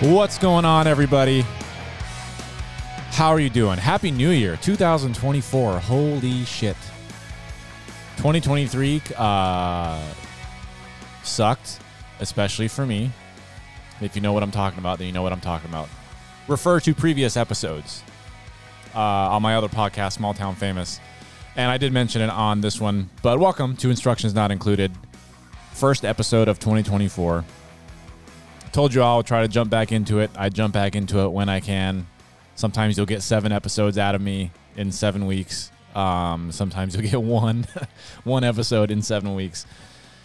What's going on, everybody? How are you doing? Happy New Year, 2024. Holy shit. 2023 uh, sucked, especially for me. If you know what I'm talking about, then you know what I'm talking about. Refer to previous episodes uh, on my other podcast, Small Town Famous. And I did mention it on this one, but welcome to Instructions Not Included. First episode of 2024 told you I'll try to jump back into it. I jump back into it when I can. Sometimes you'll get seven episodes out of me in seven weeks. Um, sometimes you'll get one, one episode in seven weeks.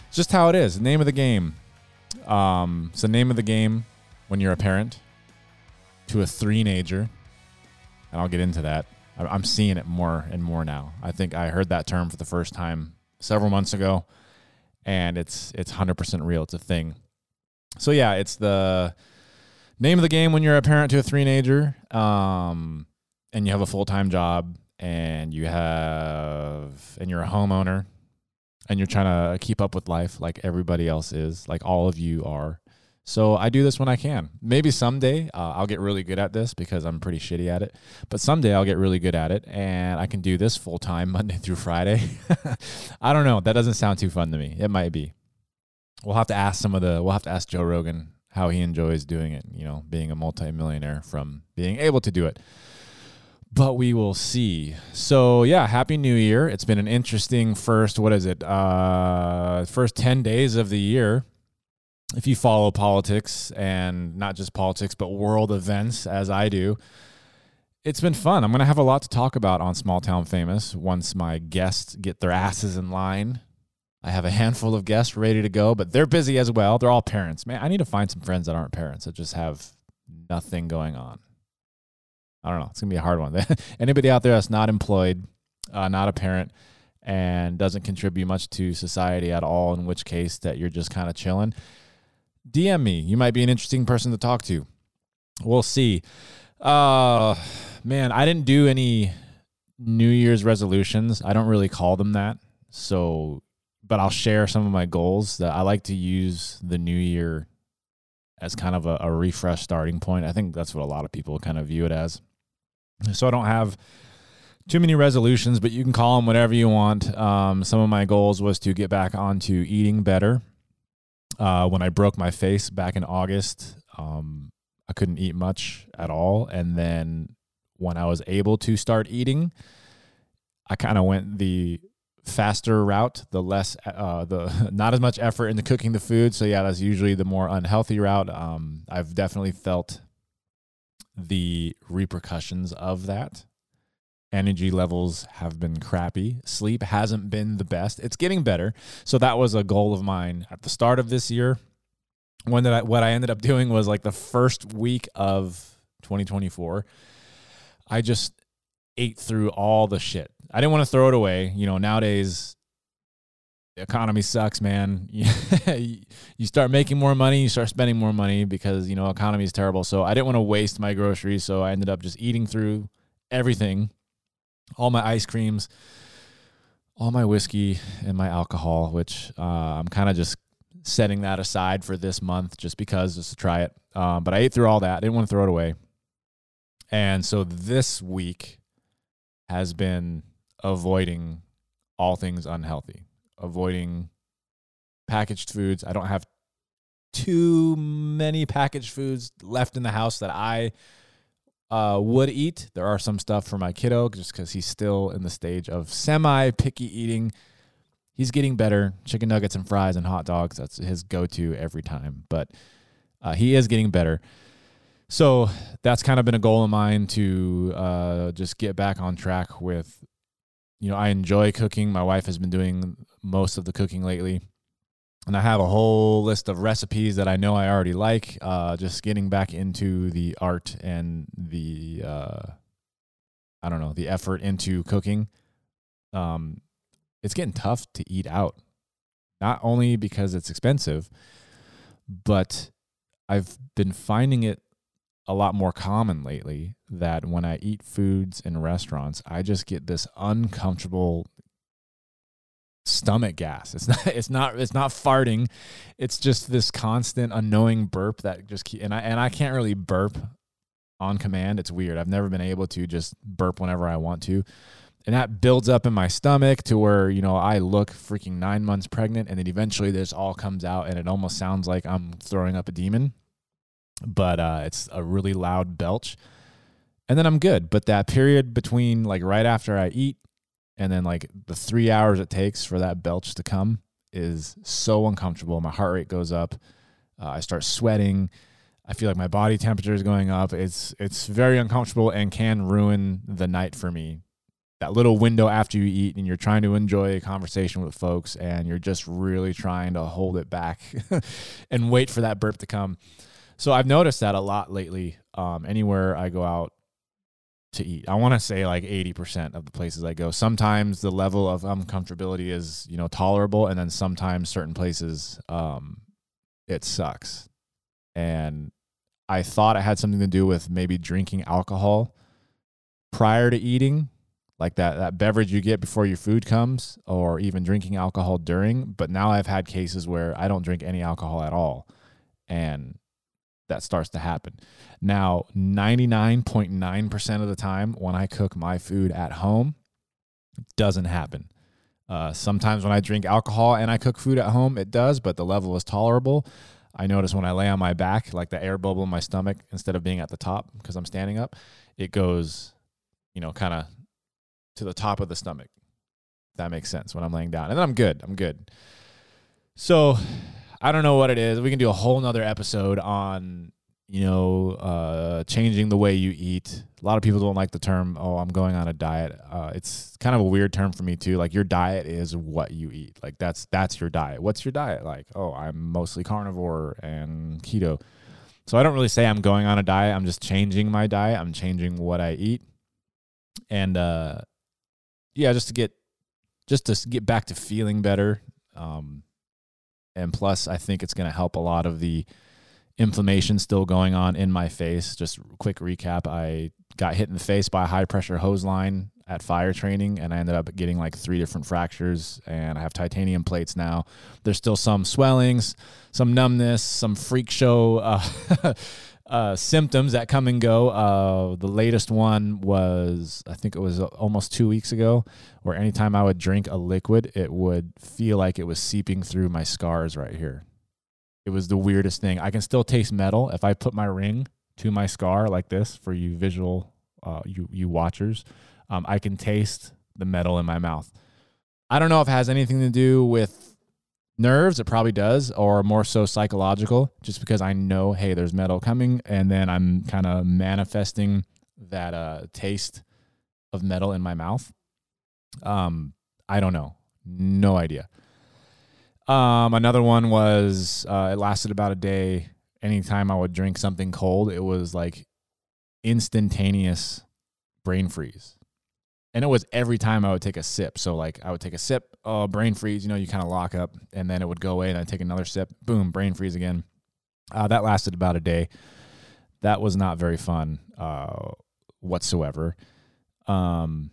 It's just how it is. Name of the game. Um, the name of the game when you're a parent to a three-nager, and I'll get into that. I'm seeing it more and more now. I think I heard that term for the first time several months ago, and it's it's 100% real. It's a thing. So yeah, it's the name of the game when you're a parent to a three-nager, um, and you have a full-time job, and you have and you're a homeowner, and you're trying to keep up with life like everybody else is, like all of you are. So I do this when I can. Maybe someday uh, I'll get really good at this because I'm pretty shitty at it. But someday I'll get really good at it, and I can do this full time Monday through Friday. I don't know. That doesn't sound too fun to me. It might be we'll have to ask some of the we'll have to ask Joe Rogan how he enjoys doing it, you know, being a multimillionaire from being able to do it. But we will see. So yeah, happy new year. It's been an interesting first what is it? Uh first 10 days of the year. If you follow politics and not just politics but world events as I do, it's been fun. I'm going to have a lot to talk about on Small Town Famous once my guests get their asses in line I have a handful of guests ready to go, but they're busy as well. They're all parents. Man, I need to find some friends that aren't parents that just have nothing going on. I don't know. It's going to be a hard one. Anybody out there that's not employed, uh, not a parent, and doesn't contribute much to society at all, in which case that you're just kind of chilling, DM me. You might be an interesting person to talk to. We'll see. Uh, man, I didn't do any New Year's resolutions. I don't really call them that. So but I'll share some of my goals that I like to use the new year as kind of a, a, refresh starting point. I think that's what a lot of people kind of view it as. So I don't have too many resolutions, but you can call them whatever you want. Um, some of my goals was to get back onto eating better. Uh, when I broke my face back in August, um, I couldn't eat much at all. And then when I was able to start eating, I kind of went the faster route, the less uh, the not as much effort into cooking the food. So yeah, that's usually the more unhealthy route. Um, I've definitely felt the repercussions of that. Energy levels have been crappy. Sleep hasn't been the best. It's getting better. So that was a goal of mine at the start of this year. When that I, what I ended up doing was like the first week of 2024, I just ate through all the shit. I didn't want to throw it away. You know, nowadays the economy sucks, man. you start making more money, you start spending more money because, you know, economy is terrible. So I didn't want to waste my groceries, so I ended up just eating through everything. All my ice creams, all my whiskey and my alcohol, which uh, I'm kind of just setting that aside for this month just because just to try it. Um, but I ate through all that. I didn't want to throw it away. And so this week has been avoiding all things unhealthy, avoiding packaged foods. I don't have too many packaged foods left in the house that I uh, would eat. There are some stuff for my kiddo just because he's still in the stage of semi picky eating. He's getting better. Chicken nuggets and fries and hot dogs. That's his go to every time. But uh, he is getting better. So that's kind of been a goal of mine to uh, just get back on track with you know, I enjoy cooking. My wife has been doing most of the cooking lately. And I have a whole list of recipes that I know I already like. Uh, just getting back into the art and the, uh, I don't know, the effort into cooking. Um, it's getting tough to eat out, not only because it's expensive, but I've been finding it a lot more common lately that when I eat foods in restaurants, I just get this uncomfortable stomach gas. It's not it's not it's not farting. It's just this constant unknowing burp that just keep and I and I can't really burp on command. It's weird. I've never been able to just burp whenever I want to. And that builds up in my stomach to where, you know, I look freaking 9 months pregnant and then eventually this all comes out and it almost sounds like I'm throwing up a demon. But uh it's a really loud belch. And then I'm good. But that period between like right after I eat and then like the three hours it takes for that belch to come is so uncomfortable. My heart rate goes up. Uh, I start sweating. I feel like my body temperature is going up. It's it's very uncomfortable and can ruin the night for me. That little window after you eat and you're trying to enjoy a conversation with folks and you're just really trying to hold it back and wait for that burp to come. So I've noticed that a lot lately. Um, anywhere I go out to eat. I want to say like 80% of the places I go. Sometimes the level of uncomfortability is, you know, tolerable and then sometimes certain places um it sucks. And I thought it had something to do with maybe drinking alcohol prior to eating, like that that beverage you get before your food comes or even drinking alcohol during, but now I've had cases where I don't drink any alcohol at all. And that starts to happen. Now, 99.9% of the time when I cook my food at home, doesn't happen. Uh, sometimes when I drink alcohol and I cook food at home, it does, but the level is tolerable. I notice when I lay on my back, like the air bubble in my stomach, instead of being at the top because I'm standing up, it goes, you know, kind of to the top of the stomach. That makes sense when I'm laying down. And then I'm good. I'm good. So I don't know what it is. We can do a whole nother episode on you know, uh, changing the way you eat. A lot of people don't like the term, oh, I'm going on a diet. Uh, it's kind of a weird term for me too. Like your diet is what you eat. Like that's that's your diet. What's your diet like? Oh, I'm mostly carnivore and keto. So I don't really say I'm going on a diet. I'm just changing my diet. I'm changing what I eat. And uh yeah, just to get just to get back to feeling better. Um and plus I think it's going to help a lot of the inflammation still going on in my face. Just quick recap I got hit in the face by a high pressure hose line at fire training and I ended up getting like three different fractures and I have titanium plates now. There's still some swellings, some numbness, some freak show uh, uh, symptoms that come and go. Uh, the latest one was, I think it was almost two weeks ago, where anytime I would drink a liquid, it would feel like it was seeping through my scars right here. It was the weirdest thing. I can still taste metal if I put my ring to my scar like this for you visual uh, you you watchers. Um, I can taste the metal in my mouth. I don't know if it has anything to do with nerves. It probably does, or more so psychological. Just because I know, hey, there's metal coming, and then I'm kind of manifesting that uh, taste of metal in my mouth. Um, I don't know. No idea. Um, another one was uh, it lasted about a day. Anytime I would drink something cold, it was like instantaneous brain freeze. And it was every time I would take a sip. So like I would take a sip, oh, brain freeze, you know, you kind of lock up and then it would go away and I'd take another sip, boom, brain freeze again. Uh, that lasted about a day. That was not very fun uh, whatsoever. Um,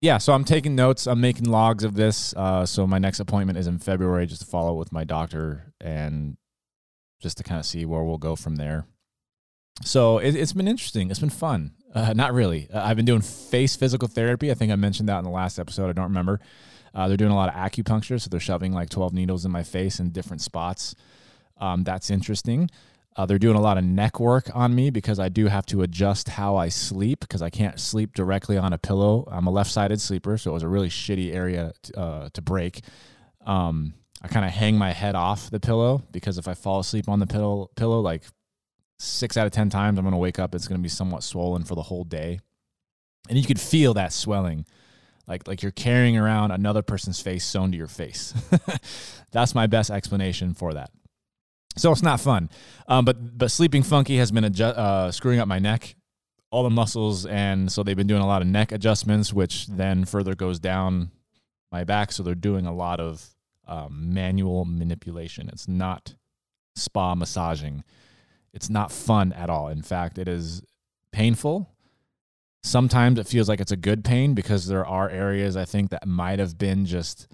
yeah, so I'm taking notes. I'm making logs of this. Uh, so my next appointment is in February, just to follow with my doctor and just to kind of see where we'll go from there. So it, has been interesting. It's been fun. Uh, not really. Uh, I've been doing face physical therapy. I think I mentioned that in the last episode. I don't remember. Uh, they're doing a lot of acupuncture, so they're shoving like 12 needles in my face in different spots. Um, that's interesting. Uh, they're doing a lot of neck work on me because I do have to adjust how I sleep because I can't sleep directly on a pillow. I'm a left sided sleeper, so it was a really shitty area to, uh, to break. Um, I kind of hang my head off the pillow because if I fall asleep on the pillow, pillow like six out of 10 times, I'm going to wake up. It's going to be somewhat swollen for the whole day. And you could feel that swelling like like you're carrying around another person's face sewn to your face. That's my best explanation for that. So it's not fun. Um, but but sleeping funky has been adju- uh, screwing up my neck, all the muscles, and so they've been doing a lot of neck adjustments, which then further goes down my back. So they're doing a lot of um, manual manipulation. It's not spa massaging. It's not fun at all. In fact, it is painful. Sometimes it feels like it's a good pain because there are areas I think that might have been just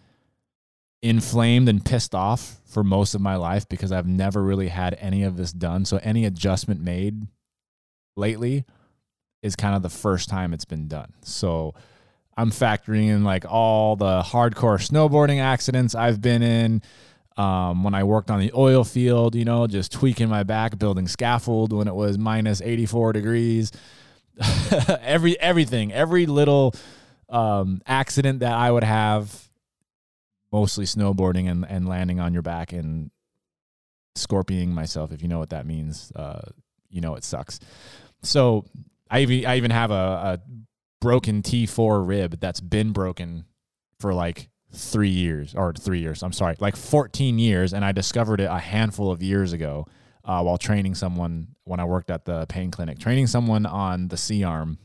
inflamed and pissed off for most of my life because I've never really had any of this done. So any adjustment made lately is kind of the first time it's been done. So I'm factoring in like all the hardcore snowboarding accidents I've been in. Um, when I worked on the oil field, you know, just tweaking my back, building scaffold when it was minus 84 degrees. every everything, every little um, accident that I would have mostly snowboarding and, and landing on your back and scorpioning myself, if you know what that means. Uh, you know it sucks. So I even I even have a, a broken T4 rib that's been broken for like three years or three years. I'm sorry, like 14 years, and I discovered it a handful of years ago uh, while training someone when I worked at the pain clinic, training someone on the C arm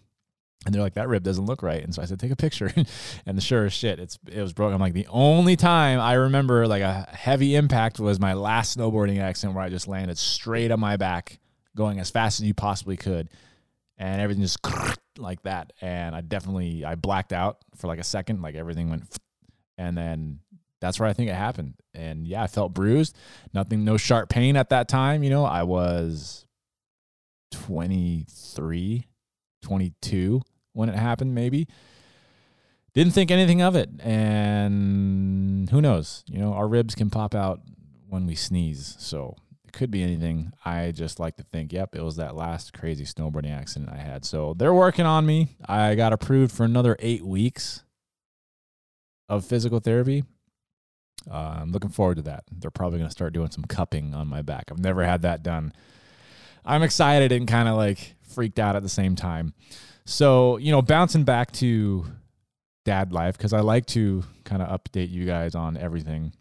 and they're like, that rib doesn't look right. And so I said, take a picture. and sure as shit, it's it was broken. I'm like, the only time I remember like a heavy impact was my last snowboarding accident where I just landed straight on my back, going as fast as you possibly could. And everything just like that. And I definitely I blacked out for like a second, like everything went and then that's where I think it happened. And yeah, I felt bruised. Nothing, no sharp pain at that time. You know, I was 23, 22 when it happened, maybe. Didn't think anything of it. And who knows? You know, our ribs can pop out when we sneeze. So it could be anything. I just like to think, yep, it was that last crazy snowboarding accident I had. So they're working on me. I got approved for another eight weeks of physical therapy. Uh, I'm looking forward to that. They're probably going to start doing some cupping on my back. I've never had that done. I'm excited and kind of like freaked out at the same time. So, you know, bouncing back to dad life, because I like to kind of update you guys on everything.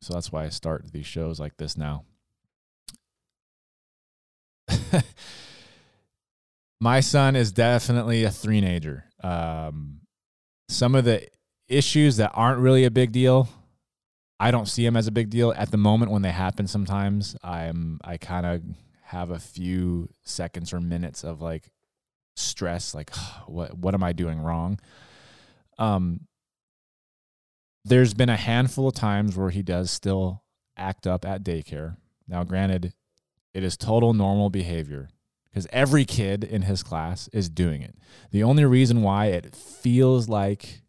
So that's why I start these shows like this now. My son is definitely a three-nager. Um, some of the issues that aren't really a big deal, I don't see them as a big deal at the moment when they happen. Sometimes. I'm I kind of have a few seconds or minutes of like stress like what what am i doing wrong? Um there's been a handful of times where he does still act up at daycare. Now granted it is total normal behavior because every kid in his class is doing it. The only reason why it feels like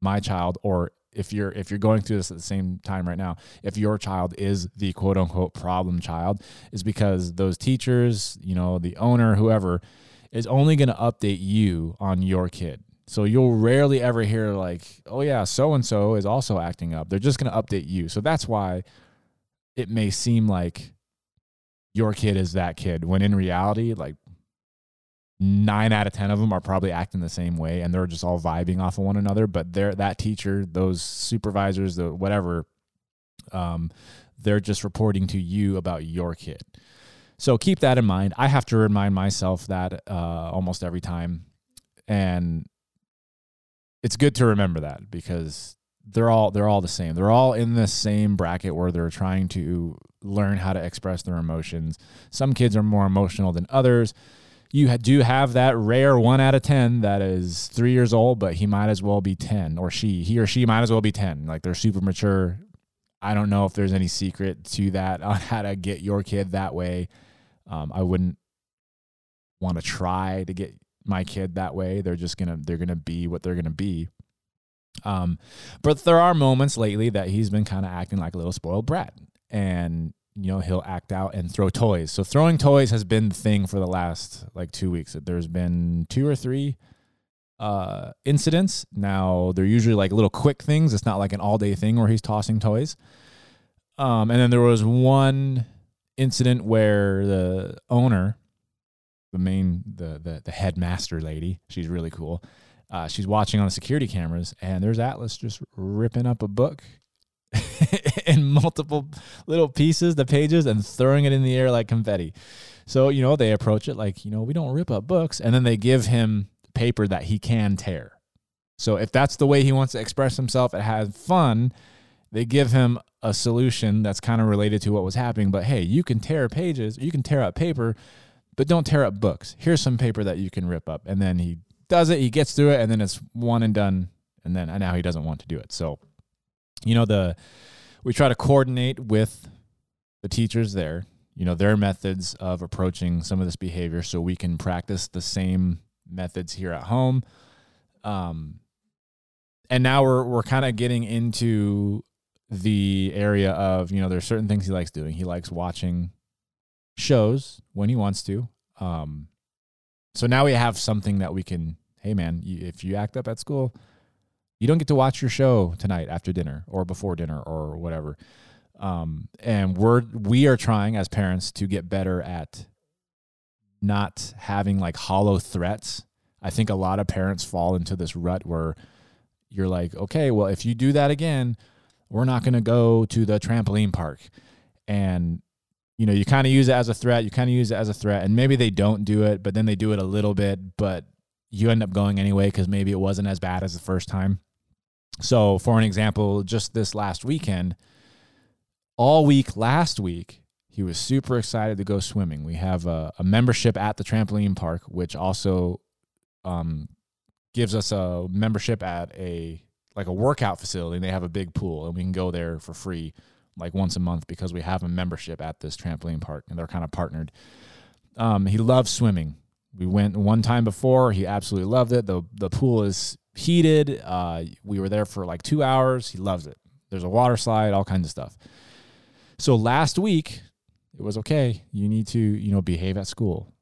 my child or if you're if you're going through this at the same time right now if your child is the quote unquote problem child is because those teachers you know the owner whoever is only going to update you on your kid. So you'll rarely ever hear like oh yeah so and so is also acting up. They're just going to update you. So that's why it may seem like your kid is that kid when in reality like nine out of ten of them are probably acting the same way and they're just all vibing off of one another. But they're that teacher those supervisors the whatever um, they're just reporting to you about your kid. So keep that in mind. I have to remind myself that uh, almost every time. And it's good to remember that because they're all they're all the same. They're all in the same bracket where they're trying to learn how to express their emotions. Some kids are more emotional than others you do have that rare one out of 10 that is three years old, but he might as well be 10, or she, he or she might as well be 10. Like they're super mature. I don't know if there's any secret to that on how to get your kid that way. Um, I wouldn't want to try to get my kid that way. They're just gonna they're gonna be what they're gonna be. Um, but there are moments lately that he's been kind of acting like a little spoiled brat, and you know he'll act out and throw toys. So throwing toys has been the thing for the last like two weeks. There's been two or three uh incidents. Now they're usually like little quick things. It's not like an all day thing where he's tossing toys. Um and then there was one incident where the owner the main the the, the headmaster lady she's really cool uh, she's watching on the security cameras and there's atlas just ripping up a book in multiple little pieces, the pages, and throwing it in the air like confetti. So, you know, they approach it like, you know, we don't rip up books. And then they give him paper that he can tear. So, if that's the way he wants to express himself and have fun, they give him a solution that's kind of related to what was happening. But hey, you can tear pages, you can tear up paper, but don't tear up books. Here's some paper that you can rip up. And then he does it, he gets through it, and then it's one and done. And then and now he doesn't want to do it. So, you know, the we try to coordinate with the teachers there, you know, their methods of approaching some of this behavior so we can practice the same methods here at home. Um, and now we're we're kind of getting into the area of you know there's certain things he likes doing. He likes watching shows when he wants to. Um, so now we have something that we can. Hey man, if you act up at school, you don't get to watch your show tonight after dinner or before dinner or whatever. Um, and we're we are trying as parents to get better at not having like hollow threats. I think a lot of parents fall into this rut where you're like, okay, well, if you do that again, we're not going to go to the trampoline park. And, you know, you kind of use it as a threat. You kind of use it as a threat. And maybe they don't do it, but then they do it a little bit, but you end up going anyway because maybe it wasn't as bad as the first time. So, for an example, just this last weekend, all week last week, he was super excited to go swimming. We have a, a membership at the trampoline park, which also um, gives us a membership at a like a workout facility and they have a big pool and we can go there for free like once a month because we have a membership at this trampoline park and they're kind of partnered. Um, he loves swimming. We went one time before. He absolutely loved it. the The pool is heated. Uh, we were there for like two hours. He loves it. There's a water slide, all kinds of stuff. So last week, it was okay. You need to, you know, behave at school.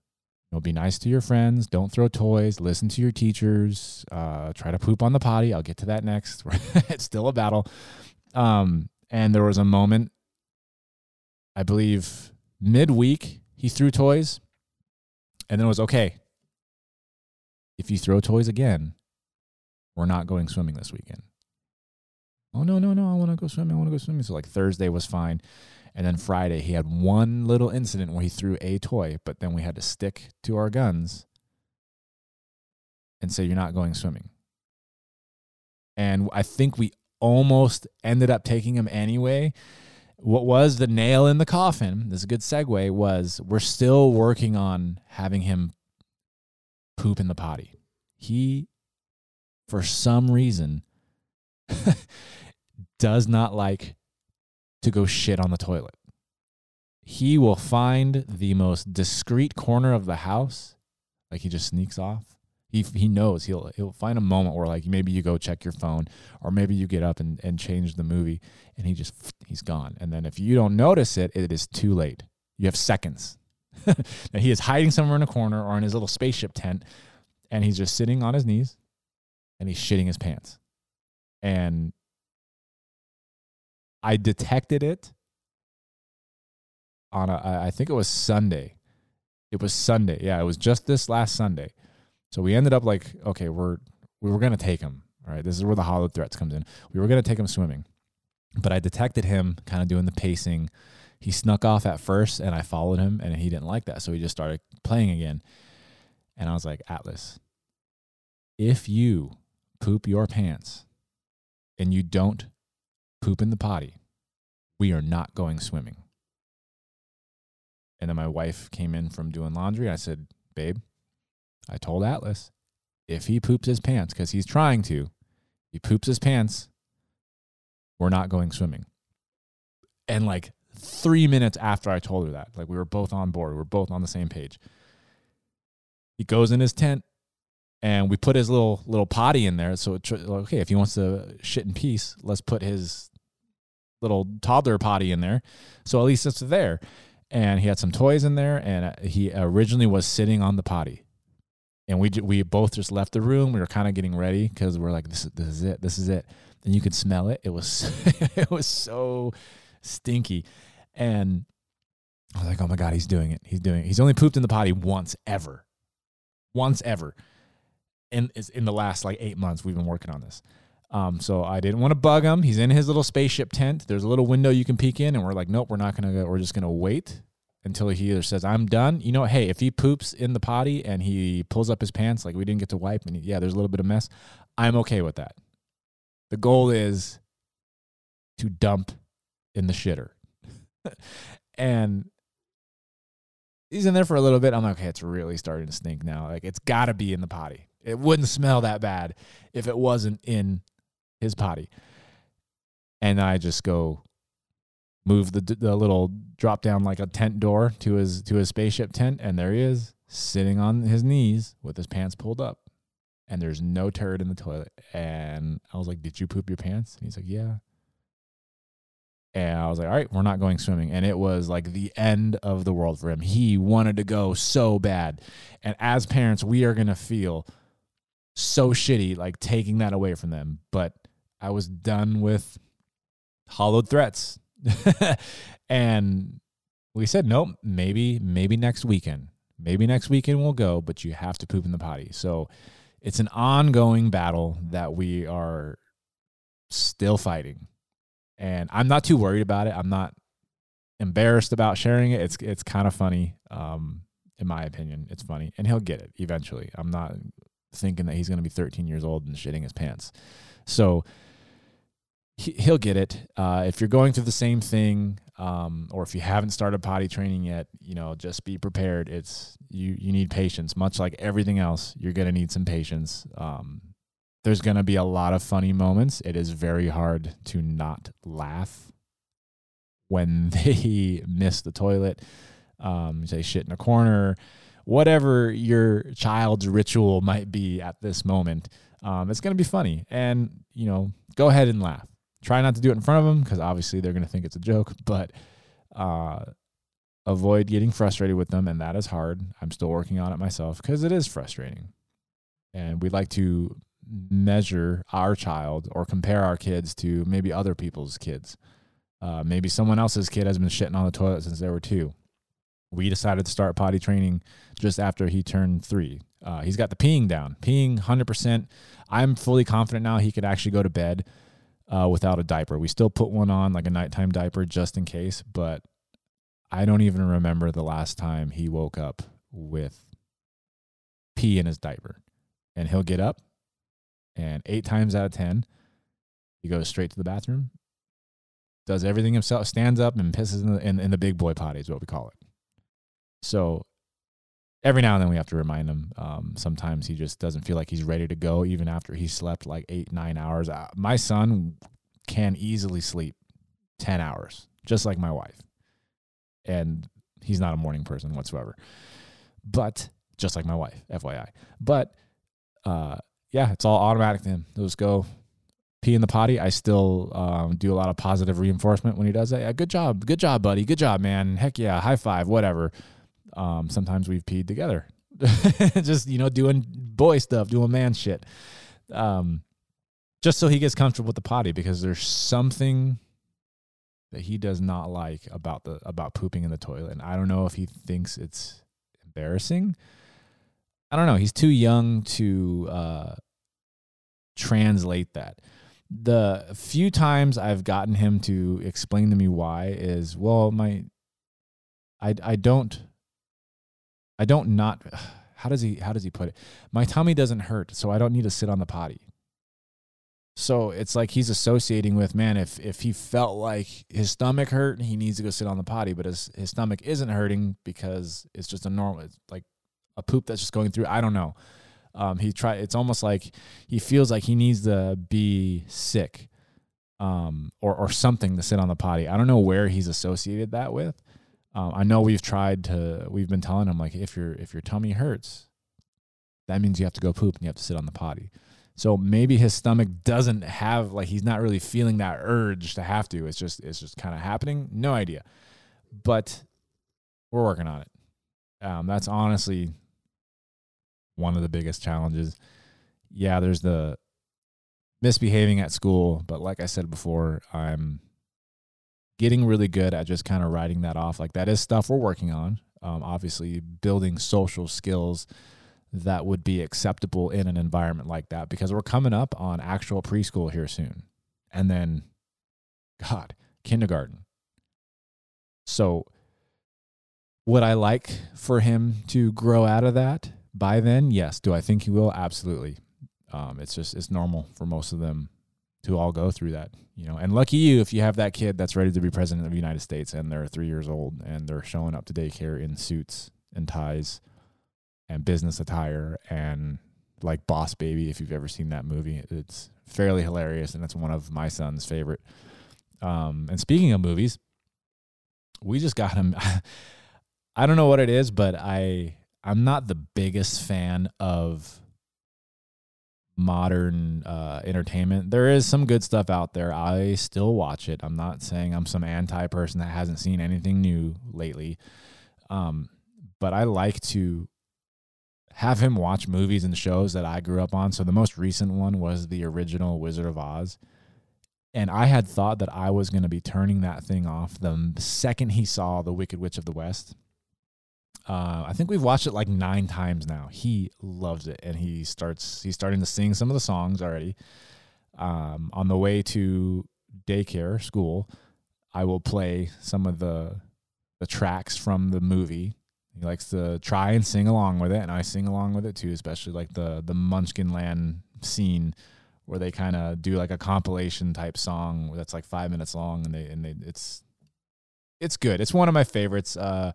You know, be nice to your friends. Don't throw toys. Listen to your teachers. Uh, try to poop on the potty. I'll get to that next. it's still a battle. Um, and there was a moment, I believe, midweek, he threw toys, and then it was okay. If you throw toys again, we're not going swimming this weekend. Oh no, no, no! I want to go swimming. I want to go swimming. So like Thursday was fine. And then Friday, he had one little incident where he threw a toy, but then we had to stick to our guns and say, You're not going swimming. And I think we almost ended up taking him anyway. What was the nail in the coffin? This is a good segue. Was we're still working on having him poop in the potty. He, for some reason, does not like to go shit on the toilet. He will find the most discreet corner of the house, like he just sneaks off. He he knows he'll he'll find a moment where like maybe you go check your phone or maybe you get up and, and change the movie and he just he's gone. And then if you don't notice it, it is too late. You have seconds. now he is hiding somewhere in a corner or in his little spaceship tent and he's just sitting on his knees and he's shitting his pants. And I detected it on a, I think it was Sunday. It was Sunday. Yeah, it was just this last Sunday. So we ended up like, okay, we're we were gonna take him. All right, this is where the hollow threats comes in. We were gonna take him swimming, but I detected him kind of doing the pacing. He snuck off at first, and I followed him, and he didn't like that, so he just started playing again. And I was like, Atlas, if you poop your pants and you don't poop in the potty. We are not going swimming. And then my wife came in from doing laundry. I said, Babe, I told Atlas if he poops his pants, because he's trying to, he poops his pants, we're not going swimming. And like three minutes after I told her that, like we were both on board, we were both on the same page. He goes in his tent, and we put his little little potty in there. So okay, if he wants to shit in peace, let's put his little toddler potty in there. So at least it's there. And he had some toys in there, and uh, he originally was sitting on the potty. And we we both just left the room. We were kind of getting ready because we're like, this is this is it, this is it. And you could smell it. It was it was so stinky, and I was like, oh my god, he's doing it. He's doing it. He's only pooped in the potty once ever, once ever in in the last like eight months we've been working on this. Um, so I didn't want to bug him. He's in his little spaceship tent. There's a little window you can peek in, and we're like, nope, we're not gonna go. We're just gonna wait until he either says I'm done. You know, hey, if he poops in the potty and he pulls up his pants, like we didn't get to wipe, and he, yeah, there's a little bit of mess. I'm okay with that. The goal is to dump in the shitter, and he's in there for a little bit. I'm like, okay, it's really starting to stink now. Like it's got to be in the potty. It wouldn't smell that bad if it wasn't in his potty. and I just go move the the little drop down like a tent door to his to his spaceship tent, and there he is sitting on his knees with his pants pulled up, and there's no turd in the toilet. And I was like, "Did you poop your pants?" And he's like, "Yeah." And I was like, all right, we're not going swimming. And it was like the end of the world for him. He wanted to go so bad. And as parents, we are going to feel so shitty, like taking that away from them. But I was done with hollowed threats. and we said, nope, maybe, maybe next weekend. Maybe next weekend we'll go, but you have to poop in the potty. So it's an ongoing battle that we are still fighting and I'm not too worried about it. I'm not embarrassed about sharing it. It's it's kind of funny, um, in my opinion. It's funny, and he'll get it eventually. I'm not thinking that he's going to be 13 years old and shitting his pants. So he, he'll get it. Uh, if you're going through the same thing, um, or if you haven't started potty training yet, you know, just be prepared. It's you you need patience. Much like everything else, you're going to need some patience. Um, there's going to be a lot of funny moments. It is very hard to not laugh when they miss the toilet, um, say shit in a corner, whatever your child's ritual might be at this moment. Um, it's going to be funny. And, you know, go ahead and laugh. Try not to do it in front of them because obviously they're going to think it's a joke, but uh, avoid getting frustrated with them. And that is hard. I'm still working on it myself because it is frustrating. And we like to measure our child or compare our kids to maybe other people's kids. Uh, maybe someone else's kid has been shitting on the toilet since they were two. We decided to start potty training just after he turned three. Uh, he's got the peeing down, peeing 100%. I'm fully confident now he could actually go to bed uh, without a diaper. We still put one on, like a nighttime diaper, just in case, but I don't even remember the last time he woke up with pee in his diaper. And he'll get up and eight times out of 10, he goes straight to the bathroom, does everything himself, stands up and pisses in the, in, in the big boy potty, is what we call it. So every now and then we have to remind him. Um, sometimes he just doesn't feel like he's ready to go, even after he slept like eight, nine hours. Uh, my son can easily sleep 10 hours, just like my wife. And he's not a morning person whatsoever. But just like my wife, FYI. But uh, yeah, it's all automatic to him. Just go pee in the potty. I still um, do a lot of positive reinforcement when he does that. Yeah, good job, good job, buddy. Good job, man. Heck yeah, high five, whatever. Um, sometimes we've peed together, just you know, doing boy stuff, doing man shit. Um, just so he gets comfortable with the potty because there's something that he does not like about the about pooping in the toilet, and I don't know if he thinks it's embarrassing I don't know. He's too young to uh, translate that. The few times I've gotten him to explain to me why is well, my, I I don't, I don't not. How does he how does he put it? My tummy doesn't hurt, so I don't need to sit on the potty. So it's like he's associating with man. If if he felt like his stomach hurt, he needs to go sit on the potty, but his his stomach isn't hurting because it's just a normal. It's like a poop that's just going through. I don't know. Um, he try. It's almost like he feels like he needs to be sick, um, or or something to sit on the potty. I don't know where he's associated that with. Um, I know we've tried to. We've been telling him like if your if your tummy hurts, that means you have to go poop and you have to sit on the potty. So maybe his stomach doesn't have like he's not really feeling that urge to have to. It's just it's just kind of happening. No idea, but we're working on it. Um, that's honestly one of the biggest challenges. Yeah, there's the misbehaving at school, but like I said before, I'm getting really good at just kind of writing that off. Like that is stuff we're working on. Um, obviously, building social skills that would be acceptable in an environment like that because we're coming up on actual preschool here soon. And then, God, kindergarten. So, would I like for him to grow out of that? by then, yes. Do I think he will? Absolutely. Um, it's just it's normal for most of them to all go through that, you know. And lucky you if you have that kid that's ready to be president of the United States and they're three years old and they're showing up to daycare in suits and ties and business attire and like Boss Baby. If you've ever seen that movie, it's fairly hilarious and it's one of my son's favorite Um, and speaking of movies, we just got him. I don't know what it is, but I I'm not the biggest fan of modern uh, entertainment. There is some good stuff out there. I still watch it. I'm not saying I'm some anti person that hasn't seen anything new lately. Um, but I like to have him watch movies and shows that I grew up on. So the most recent one was the original Wizard of Oz. And I had thought that I was going to be turning that thing off the second he saw The Wicked Witch of the West. Uh, I think we've watched it like nine times now. He loves it, and he starts. He's starting to sing some of the songs already. Um, on the way to daycare school, I will play some of the the tracks from the movie. He likes to try and sing along with it, and I sing along with it too. Especially like the the Munchkin Land scene where they kind of do like a compilation type song that's like five minutes long, and they and they it's it's good. It's one of my favorites. Uh,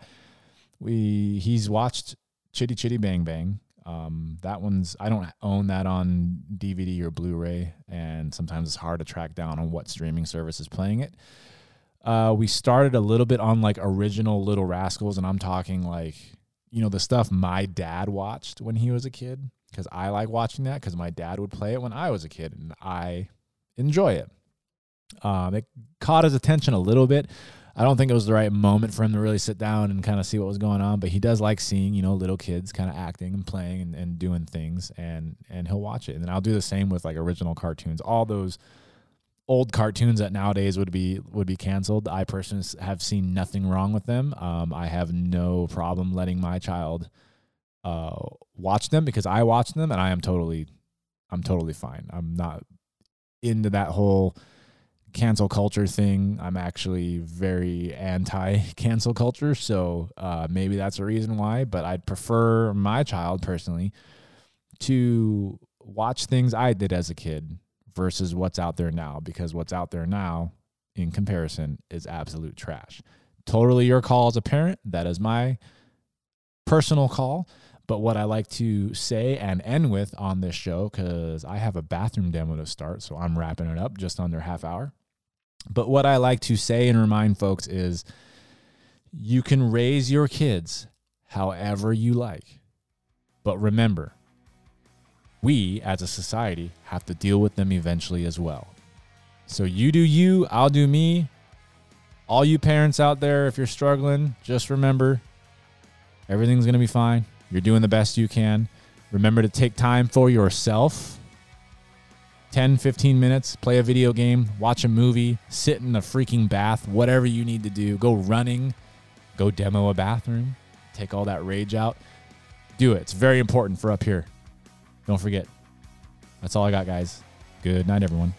we he's watched Chitty Chitty Bang Bang. Um, that one's I don't own that on DVD or Blu-ray, and sometimes it's hard to track down on what streaming service is playing it. Uh, we started a little bit on like original Little Rascals, and I'm talking like you know the stuff my dad watched when he was a kid because I like watching that because my dad would play it when I was a kid, and I enjoy it. Um, it caught his attention a little bit. I don't think it was the right moment for him to really sit down and kind of see what was going on, but he does like seeing, you know, little kids kind of acting and playing and, and doing things and and he'll watch it. And then I'll do the same with like original cartoons. All those old cartoons that nowadays would be would be canceled. I personally have seen nothing wrong with them. Um, I have no problem letting my child uh, watch them because I watch them and I am totally I'm totally fine. I'm not into that whole cancel culture thing. I'm actually very anti cancel culture. So uh, maybe that's a reason why, but I'd prefer my child personally to watch things I did as a kid versus what's out there now because what's out there now in comparison is absolute trash. Totally your call as a parent. That is my personal call. But what I like to say and end with on this show, because I have a bathroom demo to start, so I'm wrapping it up just under half hour but what I like to say and remind folks is you can raise your kids however you like. But remember, we as a society have to deal with them eventually as well. So you do you, I'll do me. All you parents out there, if you're struggling, just remember everything's going to be fine. You're doing the best you can. Remember to take time for yourself 10, 15 minutes, play a video game, watch a movie, sit in a freaking bath, whatever you need to do. Go running, go demo a bathroom, take all that rage out. Do it. It's very important for up here. Don't forget. That's all I got, guys. Good night, everyone.